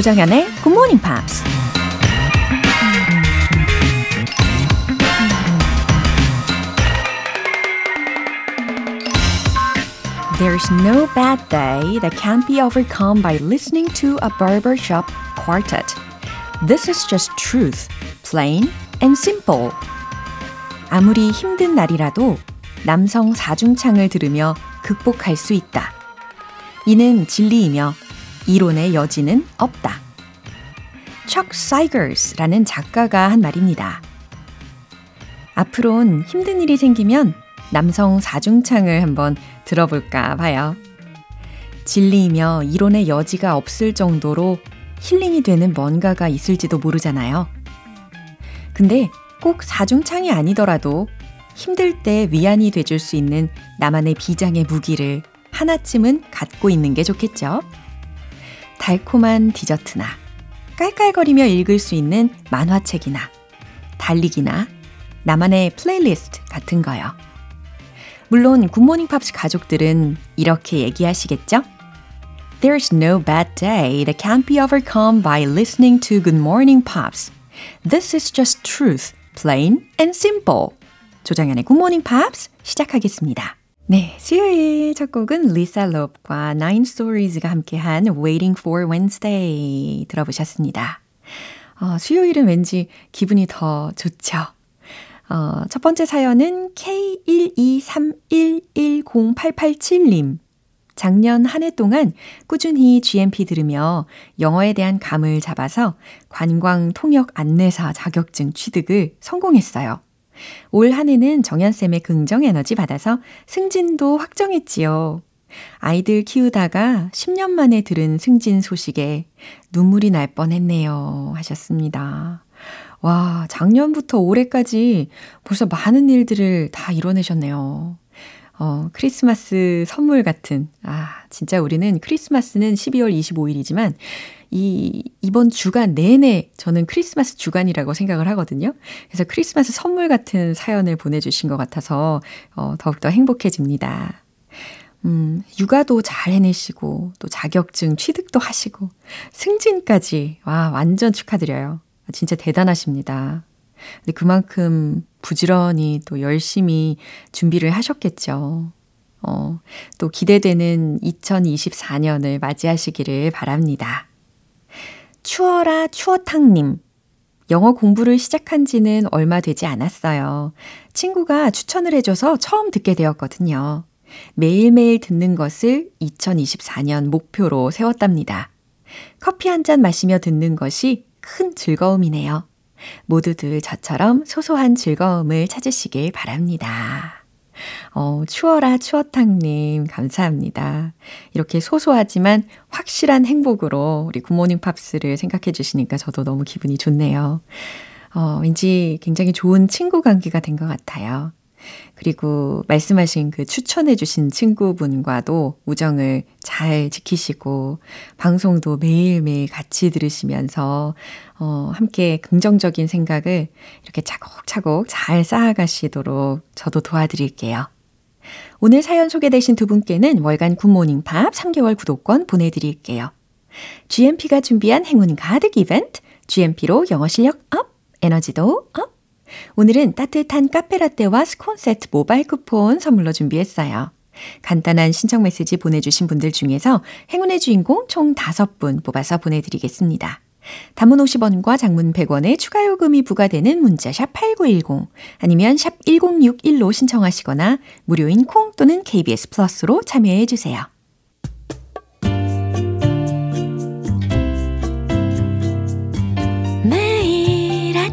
조정현의 Good Morning Pops. There's no bad day that can't be overcome by listening to a barbershop quartet. This is just truth, plain and simple. 아무리 힘든 날이라도 남성 사중창을 들으며 극복할 수 있다. 이는 진리이며 이론의 여지는 없다. 척 사이거스라는 작가가 한 말입니다. 앞으론 힘든 일이 생기면 남성 사중창을 한번 들어볼까 봐요. 진리이며 이론의 여지가 없을 정도로 힐링이 되는 뭔가가 있을지도 모르잖아요. 근데 꼭 사중창이 아니더라도 힘들 때 위안이 돼줄 수 있는 나만의 비장의 무기를 하나쯤은 갖고 있는 게 좋겠죠? 달콤한 디저트나 깔깔거리며 읽을 수 있는 만화책이나 달리기나 나만의 플레이리스트 같은 거요. 물론 굿모닝 팝스 가족들은 이렇게 얘기하시겠죠? There's no bad day that can't be overcome by listening to Good Morning Pops. This is just truth, plain and simple. Good Morning Pops 시작하겠습니다. 네, 수요일 첫 곡은 리사 롭과 Nine Stories가 함께한 Waiting for Wednesday 들어보셨습니다. 어, 수요일은 왠지 기분이 더 좋죠. 어, 첫 번째 사연은 K123110887님. 작년 한 해 동안 꾸준히 GMP 들으며 영어에 대한 감을 잡아서 관광 통역 안내사 자격증 취득을 성공했어요. 올 한 해는 정연쌤의 긍정 에너지 받아서 승진도 확정했지요. 아이들 키우다가 10년 만에 들은 승진 소식에 눈물이 날 뻔했네요. 하셨습니다. 와, 작년부터 올해까지 벌써 많은 일들을 다 이뤄내셨네요. 어, 크리스마스 선물 같은, 아, 진짜 우리는 크리스마스는 12월 25일이지만, 이, 이번 주간 내내 저는 크리스마스 주간이라고 생각을 하거든요. 그래서 크리스마스 선물 같은 사연을 보내주신 것 같아서, 어, 더욱더 행복해집니다. 음, 육아도 잘 해내시고, 또 자격증 취득도 하시고, 승진까지, 와, 완전 축하드려요. 진짜 대단하십니다. 근데 그만큼 부지런히 또 열심히 준비를 하셨겠죠. 어, 또 기대되는 2024년을 맞이하시기를 바랍니다. 추워라 추어탕님. 영어 공부를 시작한 지는 얼마 되지 않았어요. 친구가 추천을 해줘서 처음 듣게 되었거든요. 매일매일 듣는 것을 2024년 목표로 세웠답니다. 커피 한 잔 마시며 듣는 것이 큰 즐거움이네요. 모두들 저처럼 소소한 즐거움을 찾으시길 바랍니다. 어, 추워라 추어탕님, 감사합니다. 이렇게 소소하지만 확실한 행복으로 우리 굿모닝 팝스를 생각해 주시니까 저도 너무 기분이 좋네요. 어, 왠지 굉장히 좋은 친구 관계가 된 것 같아요. 그리고 말씀하신 그 추천해주신 친구분과도 우정을 잘 지키시고, 방송도 매일매일 같이 들으시면서, 어, 함께 긍정적인 생각을 이렇게 차곡차곡 잘 쌓아가시도록 저도 도와드릴게요. 오늘 사연 소개되신 두 분께는 월간 굿모닝 팝 3개월 구독권 보내드릴게요. GMP가 준비한 행운 가득 이벤트, GMP로 영어 실력 up, 에너지도 up! 오늘은 따뜻한 카페라떼와 스콘 세트 모바일 쿠폰 선물로 준비했어요. 간단한 신청 메시지 보내주신 분들 중에서 행운의 주인공 총 5분 뽑아서 보내드리겠습니다. 단문 50원과 장문 100원의 추가 요금이 부과되는 문자 샵 8910 아니면 샵 1061로 신청하시거나 무료인 콩 또는 KBS 플러스로 참여해 주세요.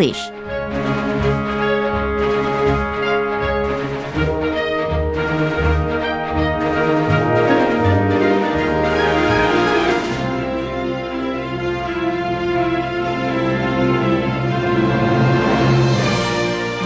English.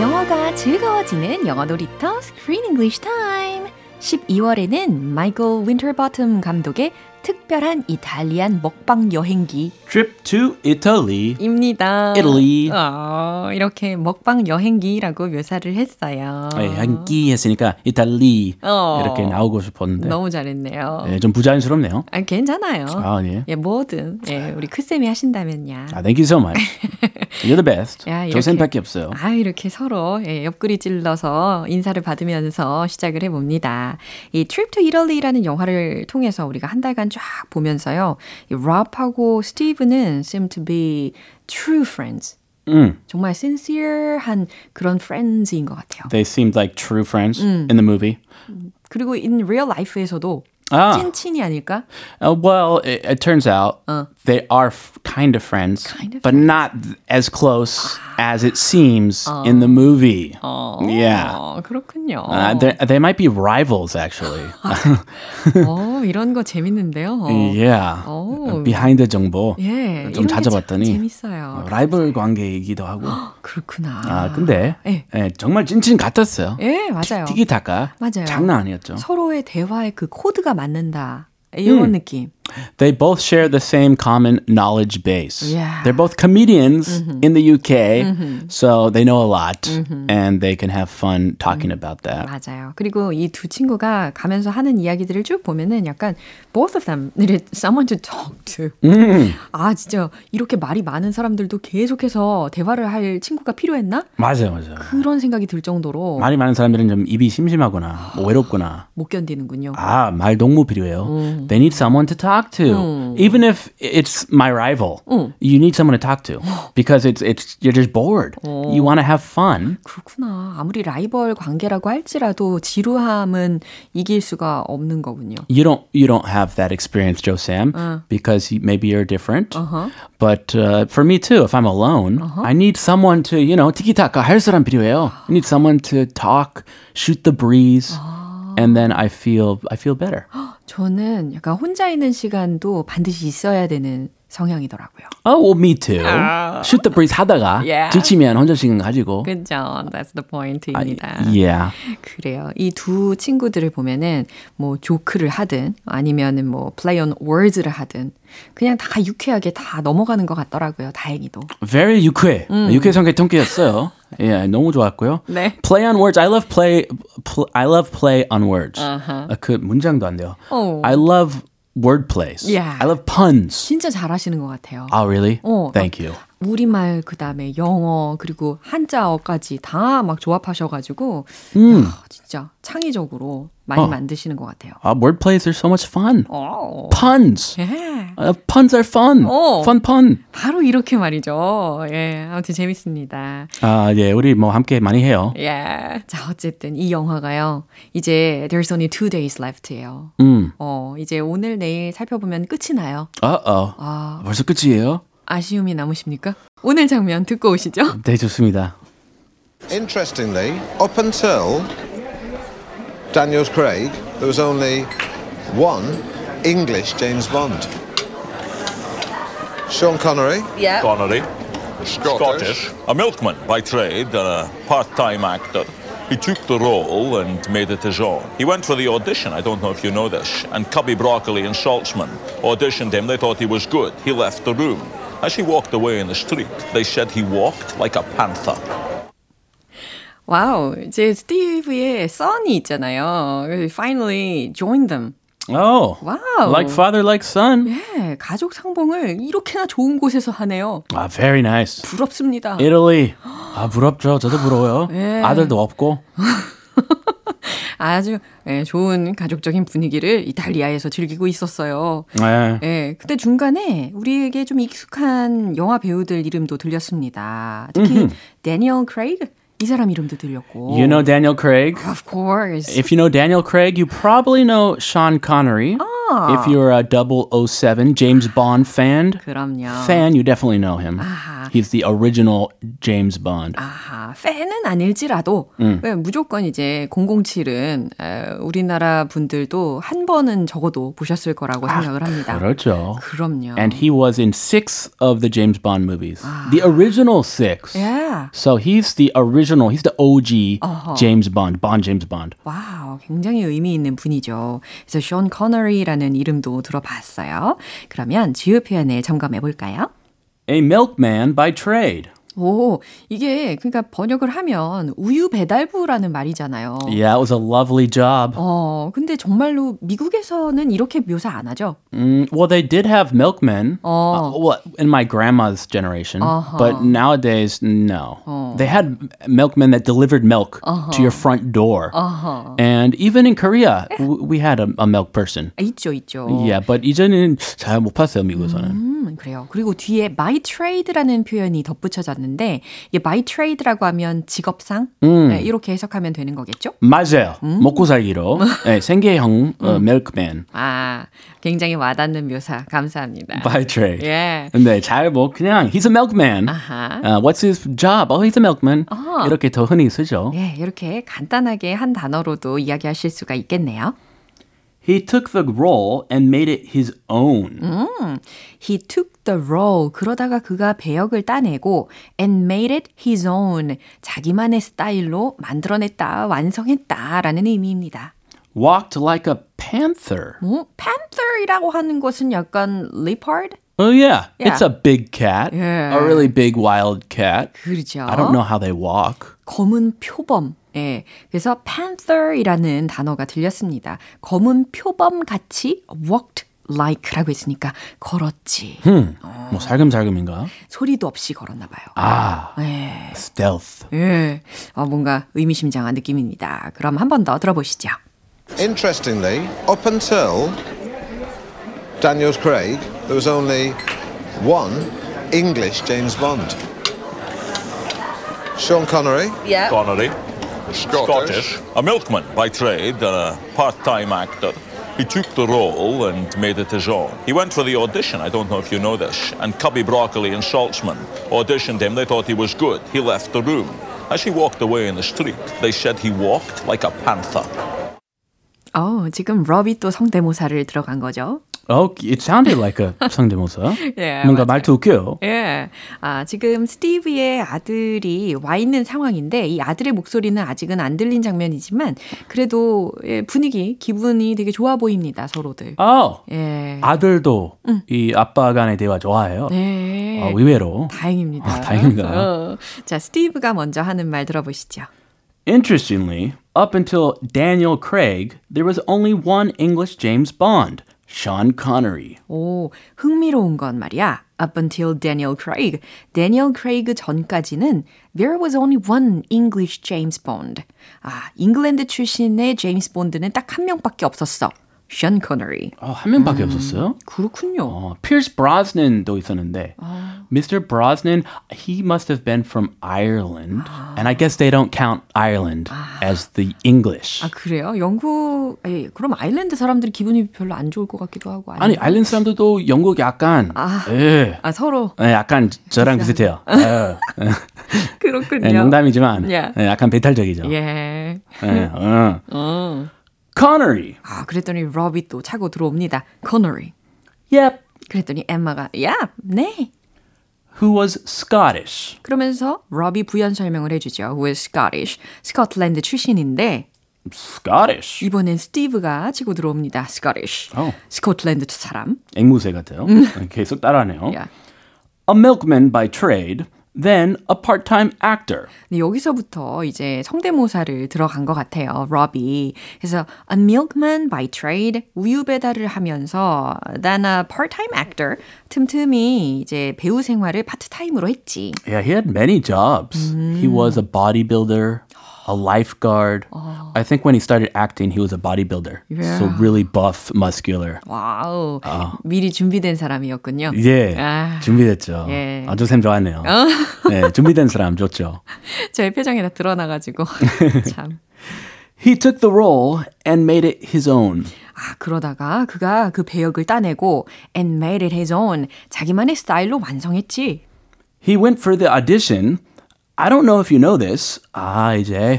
영어가 즐거워지는 영어 놀이터 Screen English Time. 12월에는 마이클 윈터버텀 감독의 특 별한 이탈리안 먹방 여행기 Trip to Italy. 입니다. Italy. 어, 이렇게 먹방 여행기라고 묘사를 했어요. 네, 한끼 했으니까 이탈리 어. 이렇게 나오고 싶었는데 너무 잘했네요. 네, 좀 부자연스럽네요. 아, 괜찮아요. 아, 예. 예, 뭐든 예, 우리 크쌤이 하신다면야. 아, thank you so much. You're the best. 야, 이렇게- 조쌤밖에 없어요. 아, 이렇게 서로 예, 옆구리 찔러서 인사를 받으면서 시작을 해봅니다. 이 Trip to Italy라는 영화를 통해서 우리가 한 달간 쫙 보면서요. 이 Rob하고 Steve는 seem to be true friends. 음. 정말 sincere한 그런 friends인 것 같아요. They seemed like true friends 음. in the movie. 그리고 in real life에서도 아. 찐친이 아닐까? Uh, well, it, it turns out Uh. they are f- kind of friends, Kind of but not th- as close as it seems in the movie. Yeah. 어, 그렇군요. Uh, they they might be rivals, actually. 어, 이런 거 재밌는데요. yeah. 오. Behind 정보 예, 좀 찾아봤더니 참 재밌어요. 어, 라이벌 관계이기도 하고. 그렇구나. 아 근데 예. 예, 정말 찐친 같았어요. 예, 맞아요. 티기타카 맞아요. 장난 아니었죠. 서로의 대화의 그 코드가 맞는다. 이런 음. 느낌. They both share the same common knowledge base. Yeah. They're both comedians in the UK, so they know a lot and they can have fun talking about that. 맞아요. 그리고 이 두 친구가 가면서 하는 이야기들을 쭉 보면은 약간 both of them needed someone to talk to. 아, 진짜 이렇게 말이 많은 사람들도 계속해서 대화를 할 친구가 필요했나? 맞아요, 맞아요. 그런 생각이 들 정도로 말이 많은 사람들은 좀 입이 심심하거나 뭐 외롭거나 못 견디는군요. 아, 말 동무 필요해요. They need someone to talk to. Even if it's my rival, you need someone to talk to because it's it's you're just bored. You want to have fun. 그렇구나. 아무리 라이벌 관계라고 할지라도 지루함은 이길 수가 없는 거군요. You don't you don't have that experience, Joe Sam, because you, maybe you're different. But uh, for me too, if I'm alone, I need someone to you know tiki-taka 할 사람 필요해요. I need someone to talk, shoot the breeze, and then I feel I feel better. 저는 약간 혼자 있는 시간도 반드시 있어야 되는 성향이더라고요. Oh, well, me too. Shoot the breeze 하다가 Yeah. 지치면 혼자 시간 가지고. 그죠? That's the point입니다. Yeah. 그래요. 이 두 친구들을 보면은 뭐 조크를 하든 아니면은 뭐 play on words를 하든 그냥 다 유쾌하게 다 넘어가는 것 같더라고요. 다행히도. Very 유쾌. 유쾌 성격 통쾌였어요. 예, 너무 좋았고요. 네. Play on words. I love play. pl- I love play on words. 아, 그 문장도 안 돼요. 어. I love word plays. Yeah. I love puns. 진짜 잘하시는 것 같아요. Oh, really? 어, Thank you. 우리말 그다음에 영어 그리고 한자어까지 다 막 조합하셔가지고 음. 야, 진짜 창의적으로 많이 어. 만드시는 것 같아요. Uh, word plays are so much fun. 어. Puns. 예. Uh, puns are fun. 어. Fun pun. 바로 이렇게 말이죠. 예, 아무튼 재밌습니다. 아, 예, 우리 뭐 함께 많이 해요. 예. 자, 어쨌든 이 영화가요. 이제 there's only two days left예요. 음. 어, 이제 오늘 내일 살펴보면 끝이 나요. Uh-oh. 아, 벌써 끝이에요? 아쉬움이 남으십니까? 오늘 장면 듣고 오시죠. 네, 좋습니다. Interestingly, up until Daniel Craig, there was only one English James Bond. Sean Connery, Connery, Scottish. a milkman by trade and a part-time actor. He took the role and made it his own. He went for the audition, I don't know if you know this, and Cubby Broccoli and Saltzman auditioned him. They thought he was good. He left the room. As he walked away in the street, they said he walked like a panther. 와우, 이제 스티브의 son이 있잖아요. Finally joined them. Oh. Wow. Like father, like son. 예, 가족 상봉을 이렇게나 좋은 곳에서 하네요. Ah, very nice. 부럽습니다. Italy. 아, 부럽죠. 저도 부러워요. 예. 아들도 없고. 아주 예, 좋은 가족적인 분위기를 이탈리아에서 즐기고 있었어요. 네. 예, 그때 중간에 우리에게 좀 익숙한 영화 배우들 이름도 들렸습니다. 특히 데니얼 크레이그 이 사람 이름도 들렸고. You know Daniel Craig? Of course. If you know Daniel Craig, you probably know Sean Connery. If you're a 007 James Bond fan, 그럼요. fan, you definitely know him. 아하, He's the original James Bond. 아하, 팬은 아닐지라도 음. 왜 무조건 이제 007은 에, 우리나라 분들도 한 번은 적어도 보셨을 거라고 생각을 합니다. 그렇죠. 그럼요. And he was in six of the James Bond movies. The original six. yeah. So he's the original, he's the OG 어허. James Bond, Bond James Bond. Wow, 굉장히 의미 있는 분이죠. 그래서 션 커너리라는 이름도 들어봤어요. 그러면 주요 표현을 점검해 볼까요? A milkman by trade. 오, 이게 그러니까 번역을 하면 우유 배달부라는 말이잖아요. Yeah, it was a lovely job. 어, 근데 정말로 미국에서는 이렇게 묘사 안 하죠. Mm, well, they did have milkmen Oh. uh, well, in my grandma's generation, Uh-huh. but nowadays, no. They had milkmen that delivered milk to your front door. And even in Korea, we had a, a milk person. 아, 있죠, 있죠. Yeah, but 이제는 잘 못 봤어요, 미국에서는. 음, 그래요. 그리고 뒤에 my trade라는 표현이 덧붙여졌는데 이게 my trade라고 하면 직업상 네, 이렇게 해석하면 되는 거겠죠? 맞아요. 먹고 살기로. 네, 생계형 어, milkman 아, 굉장히 와닿는 묘사 감사합니다. by trade. 예. 근데 잘뭐 그냥 he's a milkman. 아하. Uh, what's his job? Oh, he's a milkman. 이렇게 더 흔히 쓰죠. 예, 이렇게 간단하게 한 단어로도 이야기하실 수가 있겠네요. He took the role and made it his own. He took the role. 그러다가 그가 배역을 따내고 and made it his own. 자기만의 스타일로 만들어냈다, 완성했다라는 의미입니다. Walked like a panther. 뭐 panther이라고 하는 것은 약간 leopard? Oh yeah, it's Yeah. a big cat, Yeah. a really big wild cat. 그렇죠. I don't know how they walk. 검은 표범. 예. 그래서 panther이라는 단어가 들렸습니다. 검은 표범 같이 walked like라고 했으니까 걸었지. 음, 뭐 살금살금인가? 소리도 없이 걸었나 봐요. 아, 예. stealth. 예. 어, 뭔가 의미심장한 느낌입니다. 그럼 한 번 더 들어보시죠. Interestingly, up until Daniel Craig, there was only one English James Bond. Sean Connery, Connery, Scottish. a milkman by trade, and a part-time actor. He took the role and made it his own. He went for the audition, I don't know if you know this, and Cubby Broccoli and Saltzman auditioned him. They thought he was good. He left the room. As he walked away in the street, they said he walked like a panther. 어, 지금 러비 또 성대모사를 들어간 거죠. Oh, it sounded like a 성대모사. 예, 뭔가 맞아요. 말투 웃겨요. 예. 아, 지금 스티브의 아들이 와 있는 상황인데 이 아들의 목소리는 아직은 안 들린 장면이지만 그래도 예, 분위기, 기분이 되게 좋아 보입니다, 서로들. Oh, 예. 아들도 이 아빠 간의 대화 좋아해요. 네. 어, 의외로. 다행입니다. 아, 다행입니다. 어. 자, 스티브가 먼저 하는 말 들어보시죠. Interestingly, up until Daniel Craig, there was only one English James Bond, Sean Connery. 오, 흥미로운 건 말이야. Up until Daniel Craig. Daniel Craig 전까지는 there was only one English James Bond. 아, 잉글랜드 출신의 제임스 본드는 딱 한 명밖에 없었어. Sean Connery. 어, 한 명밖에 없었어요? 그렇군요. 어, Pierce Brosnan도 있었는데 Mr. Brosnan, he must have been from Ireland. And I guess they don't count Ireland as the English. 아, 그래요? 영국, 에이, 그럼 아일랜드 사람들이 기분이 별로 안 좋을 것 같기도 하고. 아니? 아일랜드 사람들도 영국 약간 예. 아, 서로. 예, 약간 저랑 비슷해요. 예. 그렇군요. 예, 농담이지만 예. 예, 약간 배탈적이죠. 예. 예, 어. 어. Connery. 아, 그랬더니 러비 또 차고 들어옵니다. Connery. Yep. 그랬더니 엠마가, yeah, 네. Who was Scottish. 그러면서 러비 부연 설명을 해주죠. Who is Scottish. 스코틀랜드 출신인데 Scottish. 이번엔 스티브가 치고 들어옵니다. Scottish. 어. 스코틀랜드 사람. 앵무새 같아요. 계속 따라하네요. Yeah. A milkman by trade, then a part-time actor. 근데 여기서부터 이제 성대모사를 들어간 것 같아요. 러비. 그래서 a milkman by trade 우유 배달을 하면서 then a part-time actor 틈틈이 이제 배우 생활을 파트타임으로 했지. Yeah, he had many jobs. He was a bodybuilder, a lifeguard. I think when he started acting, he was a bodybuilder. So Yeah. really buff, muscular. 와우. 미리 준비된 사람이었군요. 예, 아. 준비됐죠. 예. 아주 쌤 좋았네요. 네, 준비된 사람 좋죠. 제 표정에 다 드러나가지고 참. He took the role and made it his own. 아 그러다가 그가 그 배역을 따내고 and made it his own 자기만의 스타일로 완성했지. he went for the audition. I don't know if you know this. 아, 이제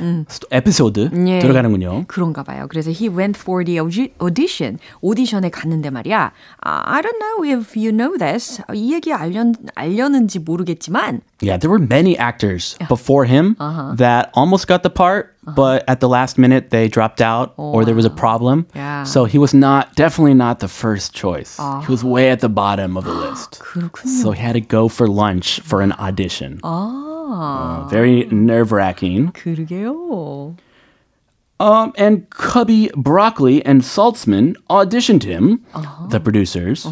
에피소드 예. 들어가는군요. 그런가 봐요. 그래서 he went for the audi- audition. 오디션에 갔는데 말이야. 아, I don't know if you know this. 이 얘기 알려, 알렸는지 모르겠지만 Yeah, there were many actors before him that almost got the part, but at the last minute they dropped out or there was a problem. Yeah. So he was not definitely not the first choice. He was way at the bottom of the list. 그렇군요. So he had to go for lunch for an audition. 아, Uh, very nerve-wracking. 그러게요. Um, and Cubby Broccoli and Saltzman auditioned him, the producers.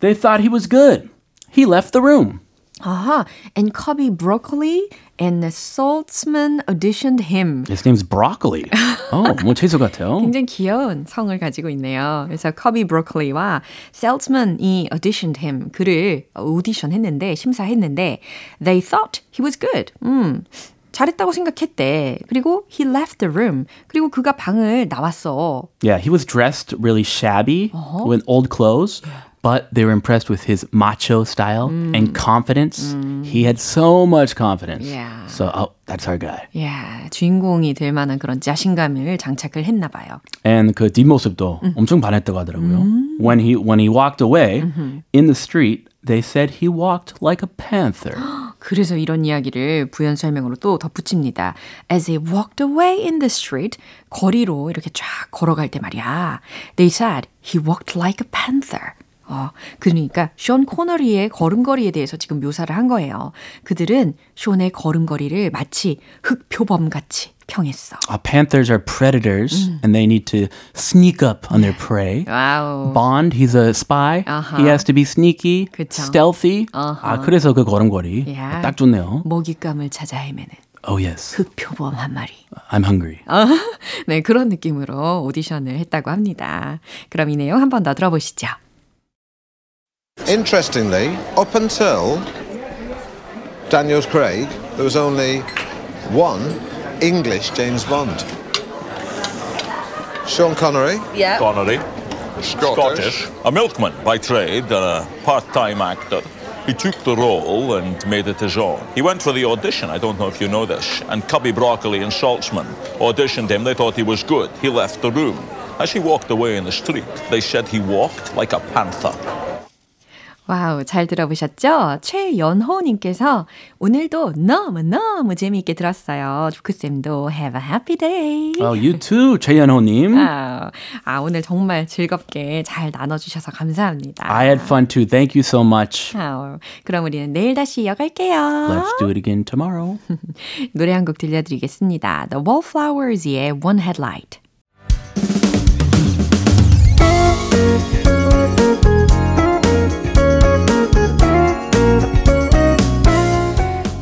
They thought he was good. He left the room. 아하, and Cubby Broccoli and the Saltzman auditioned him. His name's Broccoli. oh, 뭐 채소 같아요. 굉장히 귀여운 성을 가지고 있네요. 그래서 커비 브로콜리와 셀츠만이 auditioned him 그를 오디션 했는데 심사했는데 they thought he was good. 음. 잘했다고 생각했대. 그리고 he left the room. 그리고 그가 방을 나왔어. Yeah, he was dressed really shabby with old clothes, but they were impressed with his macho style and confidence. He had so much confidence. Yeah. So, oh, that's our guy. 야, 주인공이 될 만한 그런 자신감을 장착을 했나 봐요. And 그 뒷모습도 엄청 반했다고 하더라고요. When he when he walked away in the street, they said he walked like a panther. 그래서 이런 이야기를 부연 설명으로 또 덧붙입니다. As he walked away in the street, 거리로 이렇게 쫙 걸어갈 때 말이야. They said he walked like a panther. 어, 그러니까 션 코너리의 걸음걸이에 대해서 지금 묘사를 한 거예요. 그들은 션의 걸음걸이를 마치 흑표범같이 평했어. Uh, panthers are predators, and they need to sneak up on their prey. Wow. Bond, he's a spy. 아하. He has to be sneaky, 그쵸. stealthy. 아, 그래서 그 걸음걸이 Yeah. 딱 좋네요. 먹잇감을 찾아 헤매는 Oh yes, 흑표범 한 마리. I'm hungry. 네, 그런 느낌으로 오디션을 했다고 합니다. 그럼 이 내용 한 번 더 들어보시죠. Interestingly, up until Daniel Craig, there was only one English James Bond. Sean Connery, Yeah. Connery, Scottish, a milkman by trade and a part-time actor. He took the role and made it his own. He went for the audition, I don't know if you know this, and Cubby Broccoli and Saltzman auditioned him. They thought he was good. He left the room. As he walked away in the street, they said he walked like a panther. 와우, 잘 들어보셨죠? 최연호님께서 오늘도 너무너무 재미있게 들었어요. 조크쌤도 have a happy day. Oh, you too, 최연호님. 아, 아, 오늘 정말 즐겁게 잘 나눠주셔서 감사합니다. I had fun too. Thank you so much. 아우, 그럼 우리는 내일 다시 이어갈게요. Let's do it again tomorrow. 노래 한 곡 들려드리겠습니다. The Wallflowers의 One Headlight.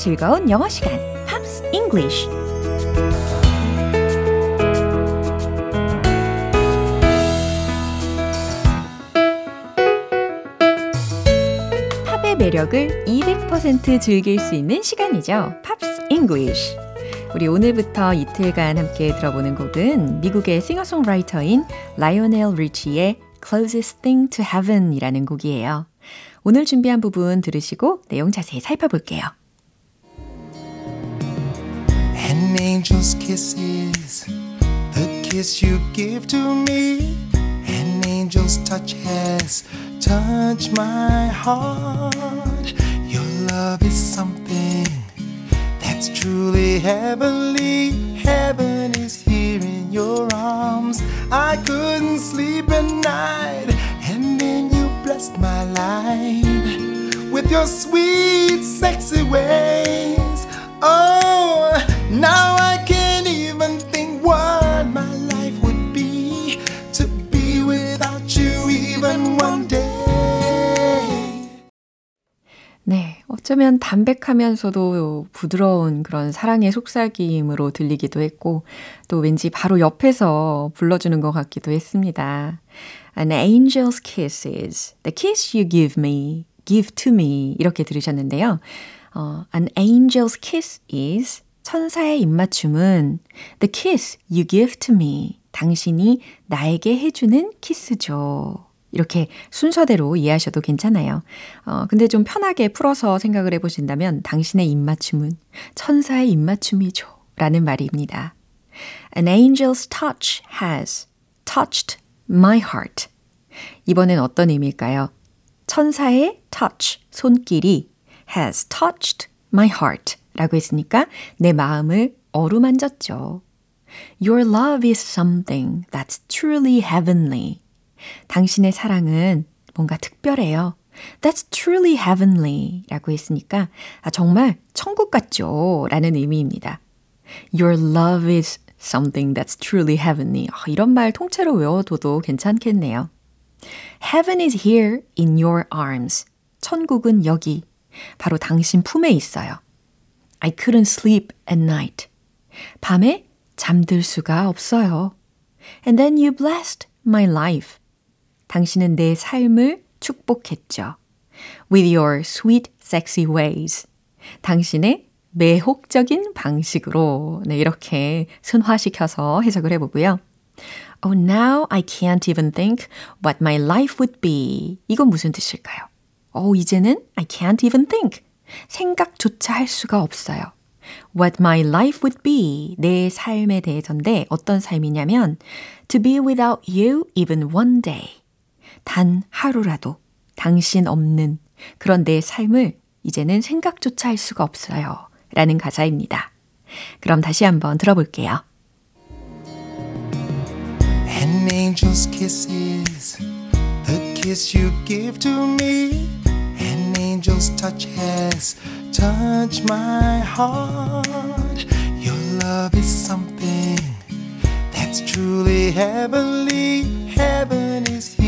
즐거운 영어 시간, Pops English. 팝의 매력을 200% 즐길 수 있는 시간이죠. Pops English. 우리 오늘부터 이틀간 함께 들어보는 곡은 미국의 싱어송라이터인 라이오넬 리치의 Closest Thing to Heaven이라는 곡이에요. 오늘 준비한 부분 들으시고 내용 자세히 살펴볼게요. An angel's kiss is the kiss you give to me. An angel's touch has touched my heart. Your love is something that's truly heavenly. Heaven is here in your arms. I couldn't sleep at night, and then you blessed my life with your sweet, sexy ways. 어, 어쩌면 담백하면서도 부드러운 그런 사랑의 속삭임으로 들리기도 했고, 또 왠지 바로 옆에서 불러주는 것 같기도 했습니다. An angel's kiss is the kiss you give me, give to me. 이렇게 들으셨는데요. 어, an angel's kiss is 천사의 입맞춤은 the kiss you give to me. 당신이 나에게 해주는 키스죠. 이렇게 순서대로 이해하셔도 괜찮아요. 어, 근데 좀 편하게 풀어서 생각을 해보신다면 당신의 입맞춤은 천사의 입맞춤이죠. 라는 말입니다. An angel's touch has touched my heart. 이번엔 어떤 의미일까요? 천사의 touch, 손길이 has touched my heart 라고 했으니까 내 마음을 어루만졌죠. Your love is something that's truly heavenly. 당신의 사랑은 뭔가 특별해요. That's truly heavenly 라고 했으니까 아, 정말 천국 같죠 라는 의미입니다. Your love is something that's truly heavenly. 아, 이런 말 통째로 외워둬도 괜찮겠네요. Heaven is here in your arms. 천국은 여기, 바로 당신 품에 있어요. I couldn't sleep at night. 밤에 잠들 수가 없어요. And then you blessed my life. 당신은 내 삶을 축복했죠. With your sweet, sexy ways. 당신의 매혹적인 방식으로 네, 이렇게 순화시켜서 해석을 해보고요. Oh, now I can't even think what my life would be. 이건 무슨 뜻일까요? 어, 이제는 I can't even think. 생각조차 할 수가 없어요. What my life would be. 내 삶에 대해서인데 어떤 삶이냐면 to be without you even one day. 단 하루라도 당신 없는 그런 내 삶을 이제는 생각조차 할 수가 없어요. 라는 가사입니다. 그럼 다시 한번 들어볼게요. An angel's kiss is the kiss you give to me. An angel's touch has touched my heart. Your love is something that's truly heavenly. Heaven is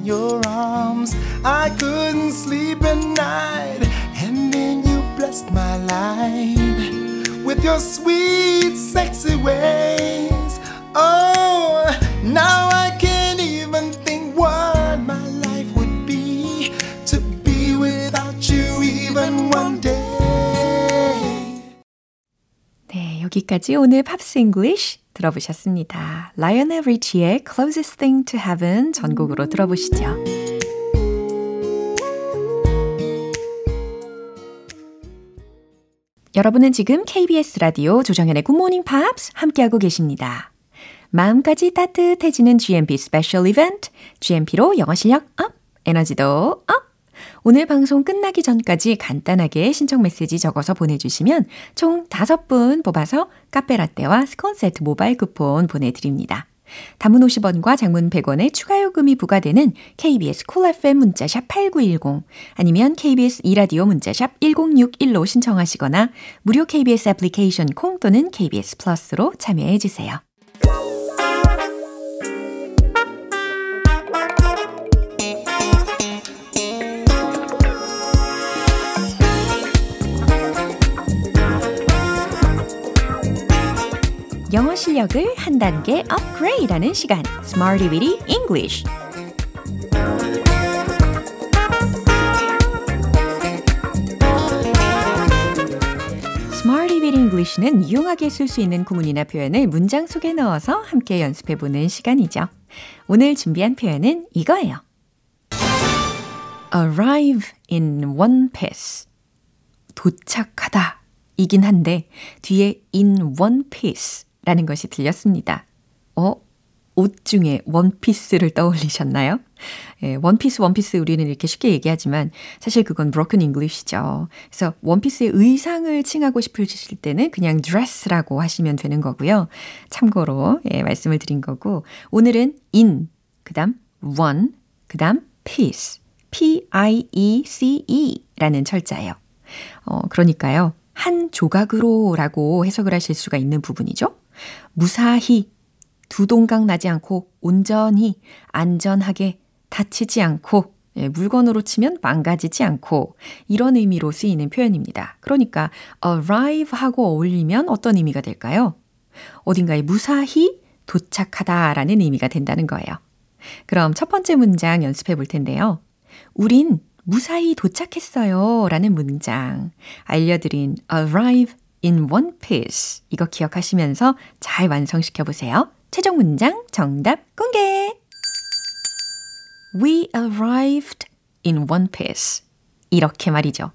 in your arms. I couldn't sleep at night, and then you blessed my life with your sweet, sexy ways. Oh, now I can't even think what my life would be to be without you even one day. 네, 여기까지 오늘 팝스 잉글리쉬 들어보셨습니다. 라이언의 리치의 Closest Thing to Heaven 전곡으로 들어보시죠. 여러분은 지금 KBS 라디오 조정현의 굿모닝 팝스 함께하고 계십니다. 마음까지 따뜻해지는 GMP special 이벤트, GMP로 영어 실력 up, 에너지도 up! 오늘 방송 끝나기 전까지 간단하게 신청 메시지 적어서 보내주시면 총 5분 뽑아서 카페라떼와 스콘 세트 모바일 쿠폰 보내드립니다. 단문 50원과 장문 100원의 추가 요금이 부과되는 KBS Cool FM 문자샵 8910 아니면 KBS 이라디오 문자샵 1061로 신청하시거나 무료 KBS 애플리케이션 콩 또는 KBS 플러스로 참여해 주세요. 영어 실력을 한 단계 업그레이드하는 시간, Smarty Weedy English. Smarty Weedy English는 유용하게 쓸 수 있는 구문이나 표현을 문장 속에 넣어서 함께 연습해보는 시간이죠. 오늘 준비한 표현은 이거예요. arrive in one piece. 도착하다. 이긴 한데 뒤에 in one piece 라는 것이 들렸습니다. 어? 옷 중에 원피스를 떠올리셨나요? 예, 원피스, 원피스 우리는 이렇게 쉽게 얘기하지만 사실 그건 broken English죠. 그래서 원피스의 의상을 칭하고 싶으실 때는 그냥 dress라고 하시면 되는 거고요. 참고로 예, 말씀을 드린 거고 오늘은 in, 그 다음 one, 그 다음 piece, P-I-E-C-E 라는 철자예요. 어, 그러니까요. 한 조각으로 라고 해석을 하실 수가 있는 부분이죠. 무사히 두 동강 나지 않고 온전히 안전하게 다치지 않고 예, 물건으로 치면 망가지지 않고 이런 의미로 쓰이는 표현입니다. 그러니까 arrive 하고 어울리면 어떤 의미가 될까요? 어딘가에 무사히 도착하다라는 의미가 된다는 거예요. 그럼 첫 번째 문장 연습해 볼 텐데요. 우린 무사히 도착했어요 라는 문장 알려드린 arrive in one piece 이거 기억하시면서 잘 완성시켜 보세요. 최종 문장 정답 공개! We arrived in one piece. 이렇게 말이죠.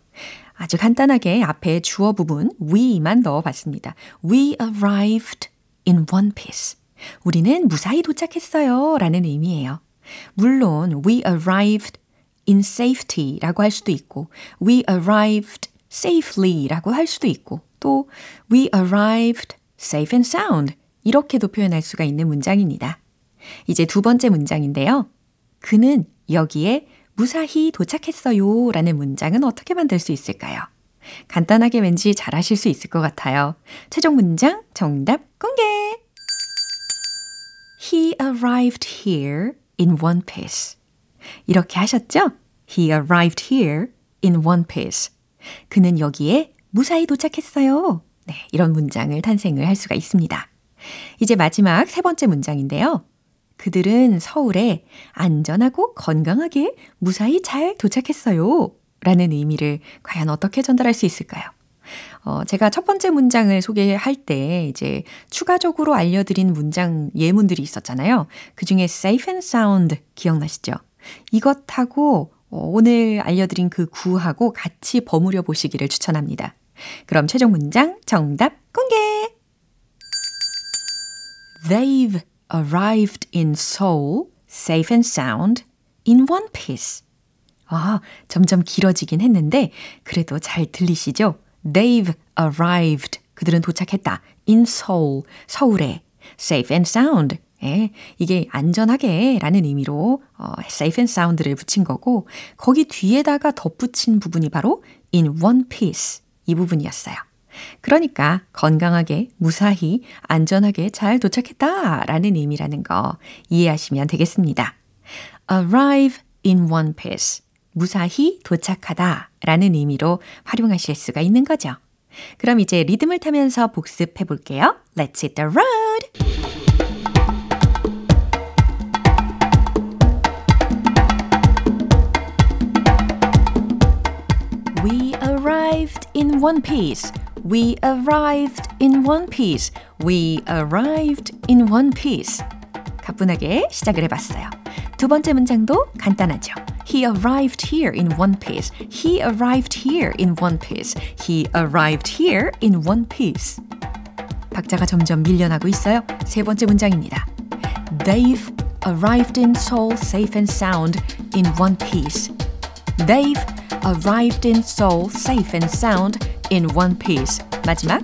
아주 간단하게 앞에 주어 부분 we만 넣어봤습니다. We arrived in one piece. 우리는 무사히 도착했어요 라는 의미예요. 물론 we arrived in safety 라고 할 수도 있고 we arrived safely 라고 할 수도 있고 또 we arrived safe and sound 이렇게도 표현할 수가 있는 문장입니다. 이제 두 번째 문장인데요. 그는 여기에 무사히 도착했어요 라는 문장은 어떻게 만들 수 있을까요? 간단하게 왠지 잘하실 수 있을 것 같아요. 최종 문장 정답 공개! He arrived here in one piece. 이렇게 하셨죠? He arrived here in one piece. 그는 여기에 무사히 도착했어요. 네, 이런 문장을 탄생을 할 수가 있습니다. 이제 마지막 세 번째 문장인데요. 그들은 서울에 안전하고 건강하게 무사히 잘 도착했어요. 라는 의미를 과연 어떻게 전달할 수 있을까요? 어, 제가 첫 번째 문장을 소개할 때 이제 추가적으로 알려드린 문장 예문들이 있었잖아요. 그 중에 safe and sound 기억나시죠? 이것하고 어, 오늘 알려드린 그 구하고 같이 버무려 보시기를 추천합니다. 그럼 최종 문장 정답 공개! They've arrived in Seoul safe and sound in one piece. 아, 점점 길어지긴 했는데 그래도 잘 들리시죠? They've arrived. 그들은 도착했다. In Seoul. 서울에. Safe and sound. 예, 이게 안전하게 라는 의미로 어, safe and sound를 붙인 거고 거기 뒤에다가 덧붙인 부분이 바로 in one piece 이 부분이었어요. 그러니까 건강하게, 무사히, 안전하게 잘 도착했다 라는 의미라는 거 이해하시면 되겠습니다. arrive in one piece. 무사히 도착하다 라는 의미로 활용하실 수가 있는 거죠. 그럼 이제 리듬을 타면서 복습해 볼게요. Let's hit the road! arrived in one piece. We arrived in one piece. We arrived in one piece. 가뿐하게 시작을 해봤어요. 두 번째 문장도 간단하죠. He arrived here in one piece. He arrived here in one piece. He arrived here in one piece. 박자가 점점 밀려나고 있어요. 세 번째 문장입니다. They've arrived in Seoul safe and sound in one piece. They've arrived in Seoul safe and sound in one piece. 마지막,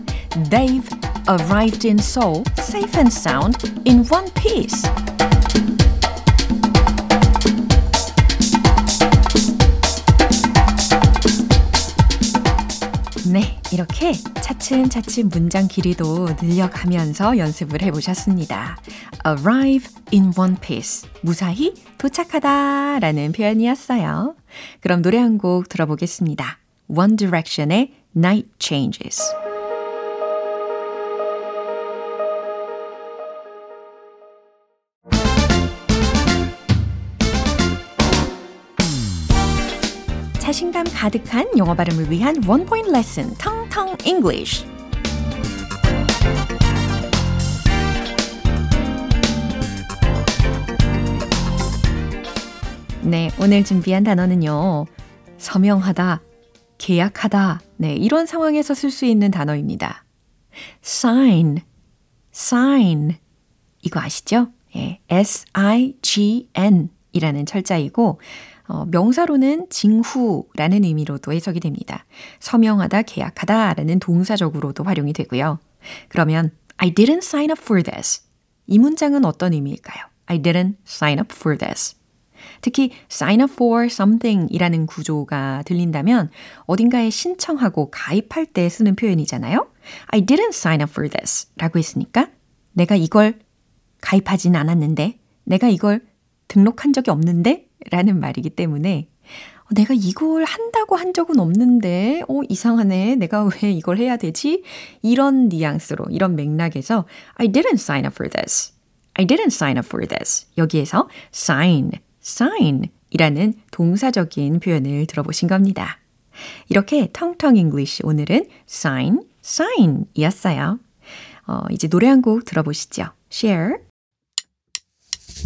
they've arrived in Seoul safe and sound in one piece. 네, 이렇게 차츰차츰 문장 길이도 늘려가면서 연습을 해보셨습니다. arrive in one piece. 무사히 도착하다 라는 표현이었어요. 그럼 노래 한 곡 들어보겠습니다. One Direction의 Night Changes. 자신감 가득한 영어 발음을 위한 원 포인트 레슨 텅텅 English. 네, 오늘 준비한 단어는요. 서명하다, 계약하다. 네, 이런 상황에서 쓸 수 있는 단어입니다. sign, sign. 이거 아시죠? 예, S-I-G-N 이라는 철자이고, 어, 명사로는 징후라는 의미로도 해석이 됩니다. 서명하다, 계약하다 라는 동사적으로도 활용이 되고요. 그러면 I didn't sign up for this. 이 문장은 어떤 의미일까요? I didn't sign up for this. 특히 sign up for something 이라는 구조가 들린다면 어딘가에 신청하고 가입할 때 쓰는 표현이잖아요. I didn't sign up for this 라고 했으니까 내가 이걸 가입하진 않았는데, 내가 이걸 등록한 적이 없는데 라는 말이기 때문에 어, 내가 이걸 한다고 한 적은 없는데, 어, 이상하네. 내가 왜 이걸 해야 되지? 이런 뉘앙스로, 이런 맥락에서 I didn't sign up for this. I didn't sign up for this. 여기에서 sign, sign 이라는 동사적인 표현을 들어보신 겁니다. 이렇게 텅텅 English 오늘은 sign, sign 이었어요. 어, 이제 노래 한 곡 들어보시죠. Cher.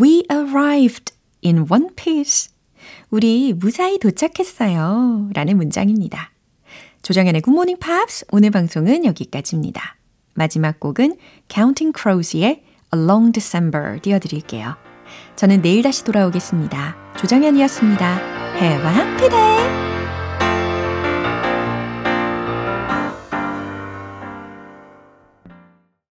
We arrived in one piece. 우리 무사히 도착했어요. 라는 문장입니다. 조정현의 굿모닝 팝스 오늘 방송은 여기까지입니다. 마지막 곡은 Counting Crows의 A Long December 띄워드릴게요. 저는 내일 다시 돌아오겠습니다. 조정현이었습니다. Have a happy day!